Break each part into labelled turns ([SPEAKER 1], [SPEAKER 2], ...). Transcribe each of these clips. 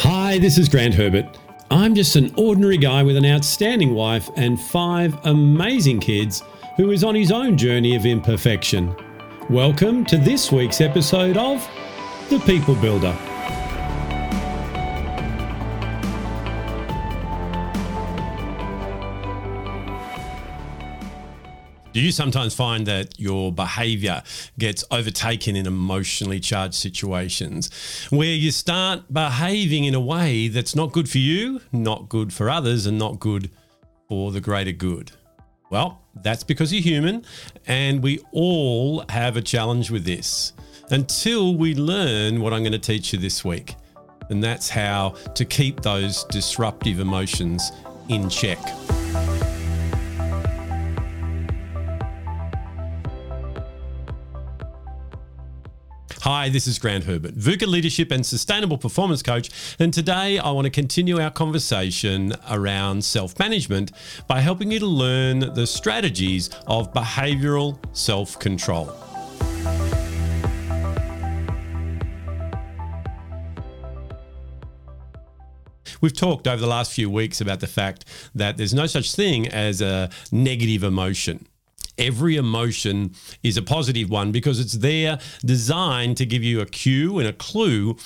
[SPEAKER 1] Hi, this is Grant Herbert. I'm just an ordinary guy with an outstanding wife and five amazing kids who is on his own journey of imperfection. Welcome to this week's episode of The People Builder. Do you sometimes find that your behavior gets overtaken in emotionally charged situations where you start behaving in a way that's not good for you, not good for others, and not good for the greater good? Well, that's because you're human and we all have a challenge with this until we learn what I'm going to teach you this week. And that's how to keep those disruptive emotions in check. Hi, this is Grant Herbert, VUCA Leadership and Sustainable Performance Coach. And today I want to continue our conversation around self management by helping you to learn the strategies of behavioral self control. We've talked over the last few weeks about the fact that there's no such thing as a negative emotion every emotion is a positive one because it's there designed to give you a cue and a clue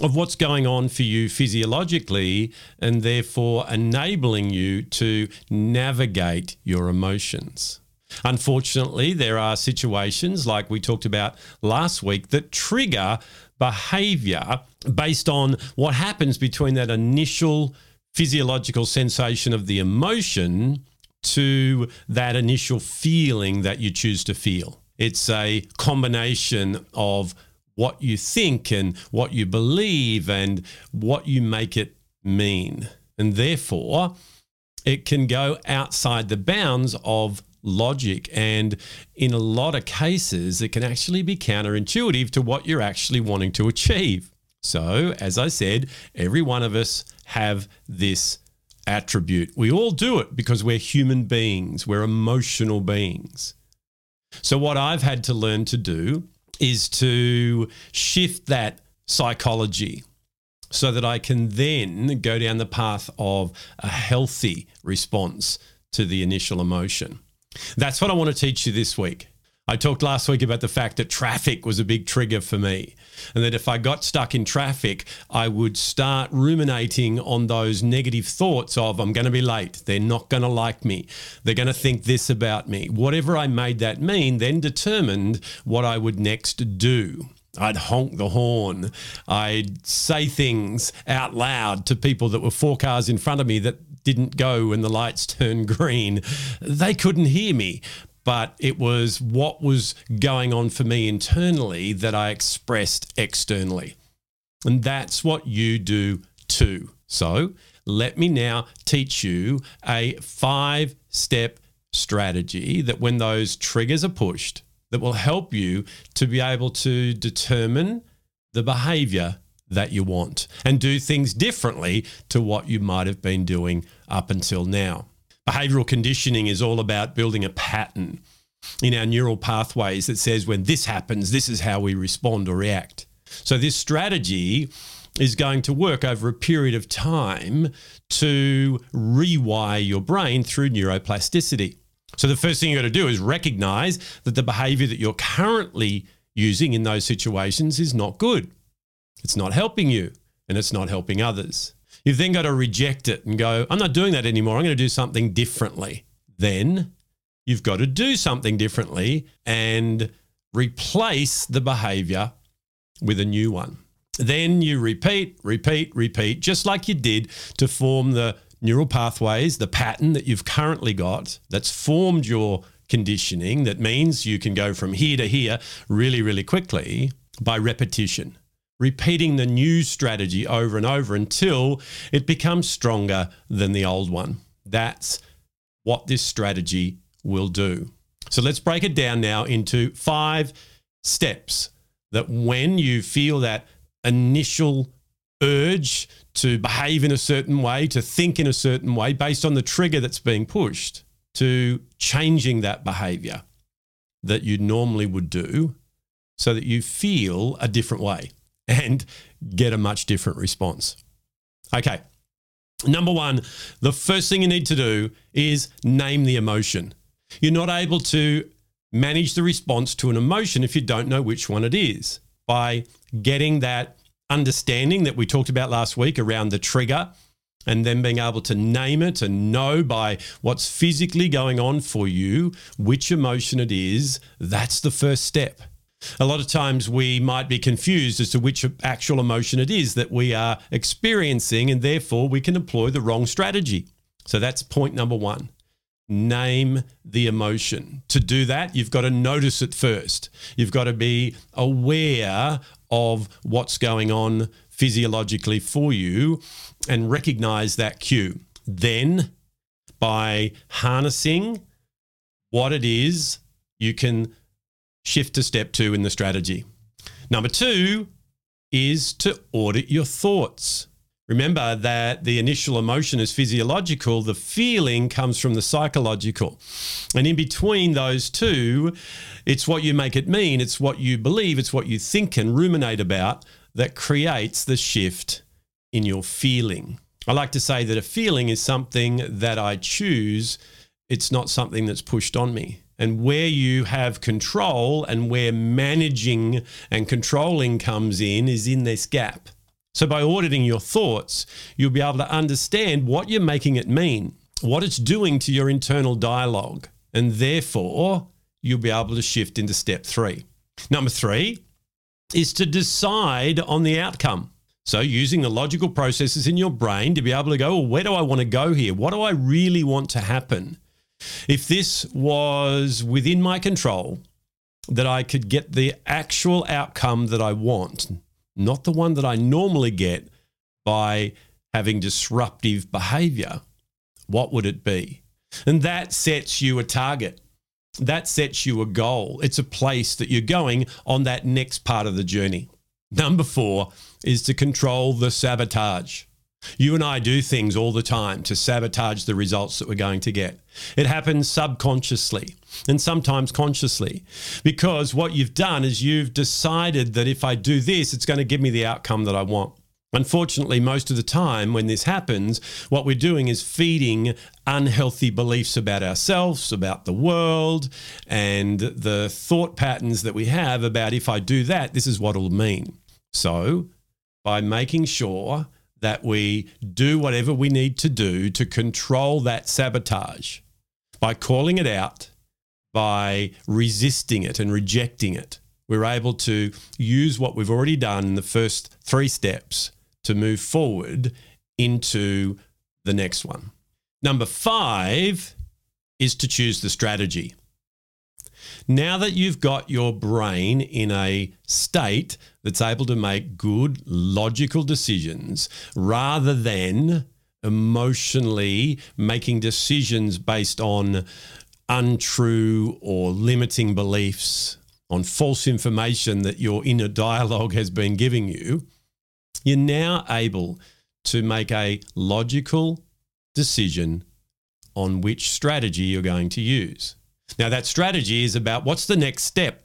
[SPEAKER 1] of what's going on for you physiologically and therefore enabling you to navigate your emotions. Unfortunately, there are situations like we talked about last week that trigger behavior based on what happens between that initial physiological sensation of the emotion to that initial feeling that you choose to feel. It's a combination of what you think and what you believe and what you make it mean. And therefore, it can go outside the bounds of logic. And in a lot of cases, it can actually be counterintuitive to what you're actually wanting to achieve. So, as I said, every one of us have this attribute. We all do it because we're human beings, we're emotional beings. So, what I've had to learn to do is to shift that psychology so that I can then go down the path of a healthy response to the initial emotion. That's what I want to teach you this week. I talked last week about the fact that traffic was a big trigger for me, and that if I got stuck in traffic, I would start ruminating on those negative thoughts of, I'm going to be late, they're not going to like me, they're going to think this about me. Whatever I made that mean then determined what I would next do. I'd honk the horn. I'd say things out loud to people that were four cars in front of me that didn't go when the lights turned green. They couldn't hear me, but it was what was going on for me internally that I expressed externally. And that's what you do too. So let me now teach you a five step strategy that when those triggers are pushed, that will help you to be able to determine the behavior that you want and do things differently to what you might have been doing up until now. Behavioral conditioning is all about building a pattern in our neural pathways that says when this happens, this is how we respond or react. So, this strategy is going to work over a period of time to rewire your brain through neuroplasticity. So, the first thing you've got to do is recognize that the behavior that you're currently using in those situations is not good. It's not helping you and it's not helping others. You've then got to reject it and go, I'm not doing that anymore. I'm going to do something differently. Then you've got to do something differently and replace the behavior with a new one. Then you repeat, repeat, repeat, just like you did to form the neural pathways, the pattern that you've currently got that's formed your conditioning. That means you can go from here to here really, really quickly by repetition repeating the new strategy over and over until it becomes stronger than the old one. That's what this strategy will do. So let's break it down now into five steps that when you feel that initial urge to behave in a certain way, to think in a certain way based on the trigger that's being pushed, to changing that behavior that you normally would do so that you feel a different way and get a much different response. Okay. Number one, the first thing you need to do is name the emotion. You're not able to manage the response to an emotion if you don't know which one it is. By getting that understanding that we talked about last week around the trigger and then being able to name it and know by what's physically going on for you which emotion it is, that's the first step. A lot of times we might be confused as to which actual emotion it is that we are experiencing, and therefore we can employ the wrong strategy. So that's point number one. Name the emotion. To do that, you've got to notice it first. You've got to be aware of what's going on physiologically for you and recognize that cue. Then, by harnessing what it is, you can shift to step two in the strategy. Number two is to audit your thoughts. Remember that the initial emotion is physiological, the feeling comes from the psychological. And in between those two, it's what you make it mean, it's what you believe, it's what you think and ruminate about that creates the shift in your feeling. I like to say that a feeling is something that I choose, it's not something that's pushed on me and where you have control and where managing and controlling comes in is in this gap. So, by auditing your thoughts, you'll be able to understand what you're making it mean, what it's doing to your internal dialogue, and therefore you'll be able to shift into step three. Number three is to decide on the outcome. So, using the logical processes in your brain to be able to go, well, where do I want to go here? What do I really want to happen? If this was within my control, that I could get the actual outcome that I want, not the one that I normally get by having disruptive behavior, what would it be? And that sets you a target. That sets you a goal. It's a place that you're going on that next part of the journey. Number four is to control the sabotage. You and I do things all the time to sabotage the results that we're going to get. It happens subconsciously and sometimes consciously because what you've done is you've decided that if I do this, it's going to give me the outcome that I want. Unfortunately, most of the time when this happens, what we're doing is feeding unhealthy beliefs about ourselves, about the world, and the thought patterns that we have about if I do that, this is what it'll mean. So, by making sure that we do whatever we need to do to control that sabotage by calling it out, by resisting it and rejecting it. We're able to use what we've already done in the first three steps to move forward into the next one. Number five is to choose the strategy. Now that you've got your brain in a state that's able to make good, logical decisions rather than emotionally making decisions based on untrue or limiting beliefs, on false information that your inner dialogue has been giving you, you're now able to make a logical decision on which strategy you're going to use. Now, that strategy is about what's the next step?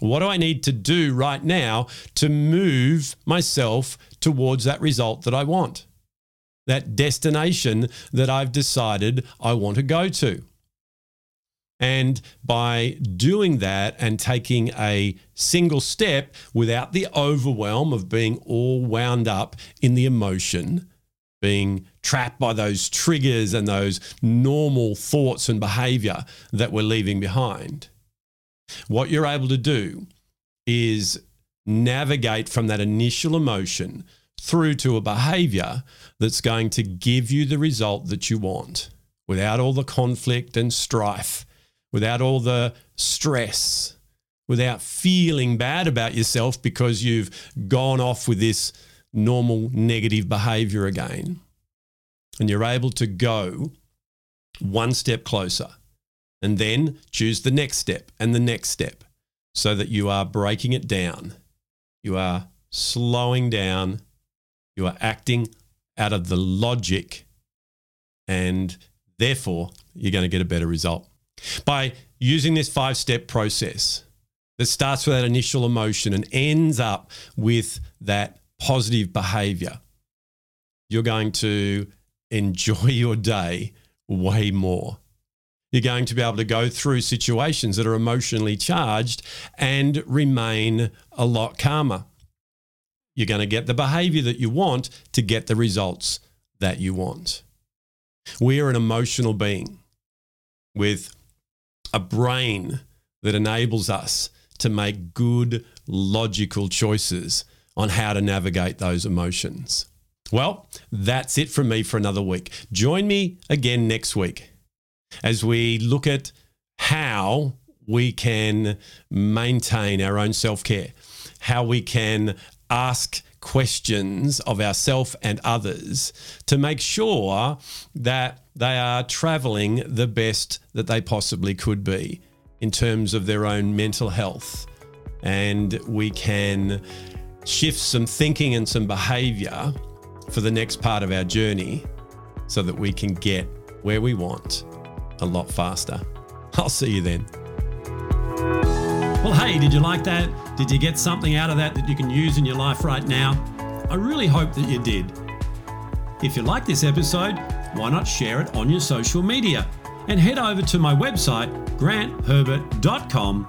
[SPEAKER 1] What do I need to do right now to move myself towards that result that I want? That destination that I've decided I want to go to. And by doing that and taking a single step without the overwhelm of being all wound up in the emotion, being trapped by those triggers and those normal thoughts and behavior that we're leaving behind. What you're able to do is navigate from that initial emotion through to a behavior that's going to give you the result that you want without all the conflict and strife, without all the stress, without feeling bad about yourself because you've gone off with this normal negative behavior again. And you're able to go one step closer and then choose the next step and the next step so that you are breaking it down. You are slowing down. You are acting out of the logic, and therefore, you're going to get a better result. By using this five step process that starts with that initial emotion and ends up with that positive behavior. you're going to enjoy your day way more. You're going to be able to go through situations that are emotionally charged and remain a lot calmer. You're going to get the behavior that you want to get the results that you want. We are an emotional being with a brain that enables us to make good, logical choices on how to navigate those emotions. Well, that's it from me for another week. Join me again next week as we look at how we can maintain our own self care, how we can ask questions of ourselves and others to make sure that they are traveling the best that they possibly could be in terms of their own mental health. And we can shift some thinking and some behavior for the next part of our journey so that we can get where we want a lot faster. I'll see you then. Well, hey, did you like that? Did you get something out of that that you can use in your life right now? I really hope that you did. If you like this episode, why not share it on your social media? And head over to my website, grantherbert.com,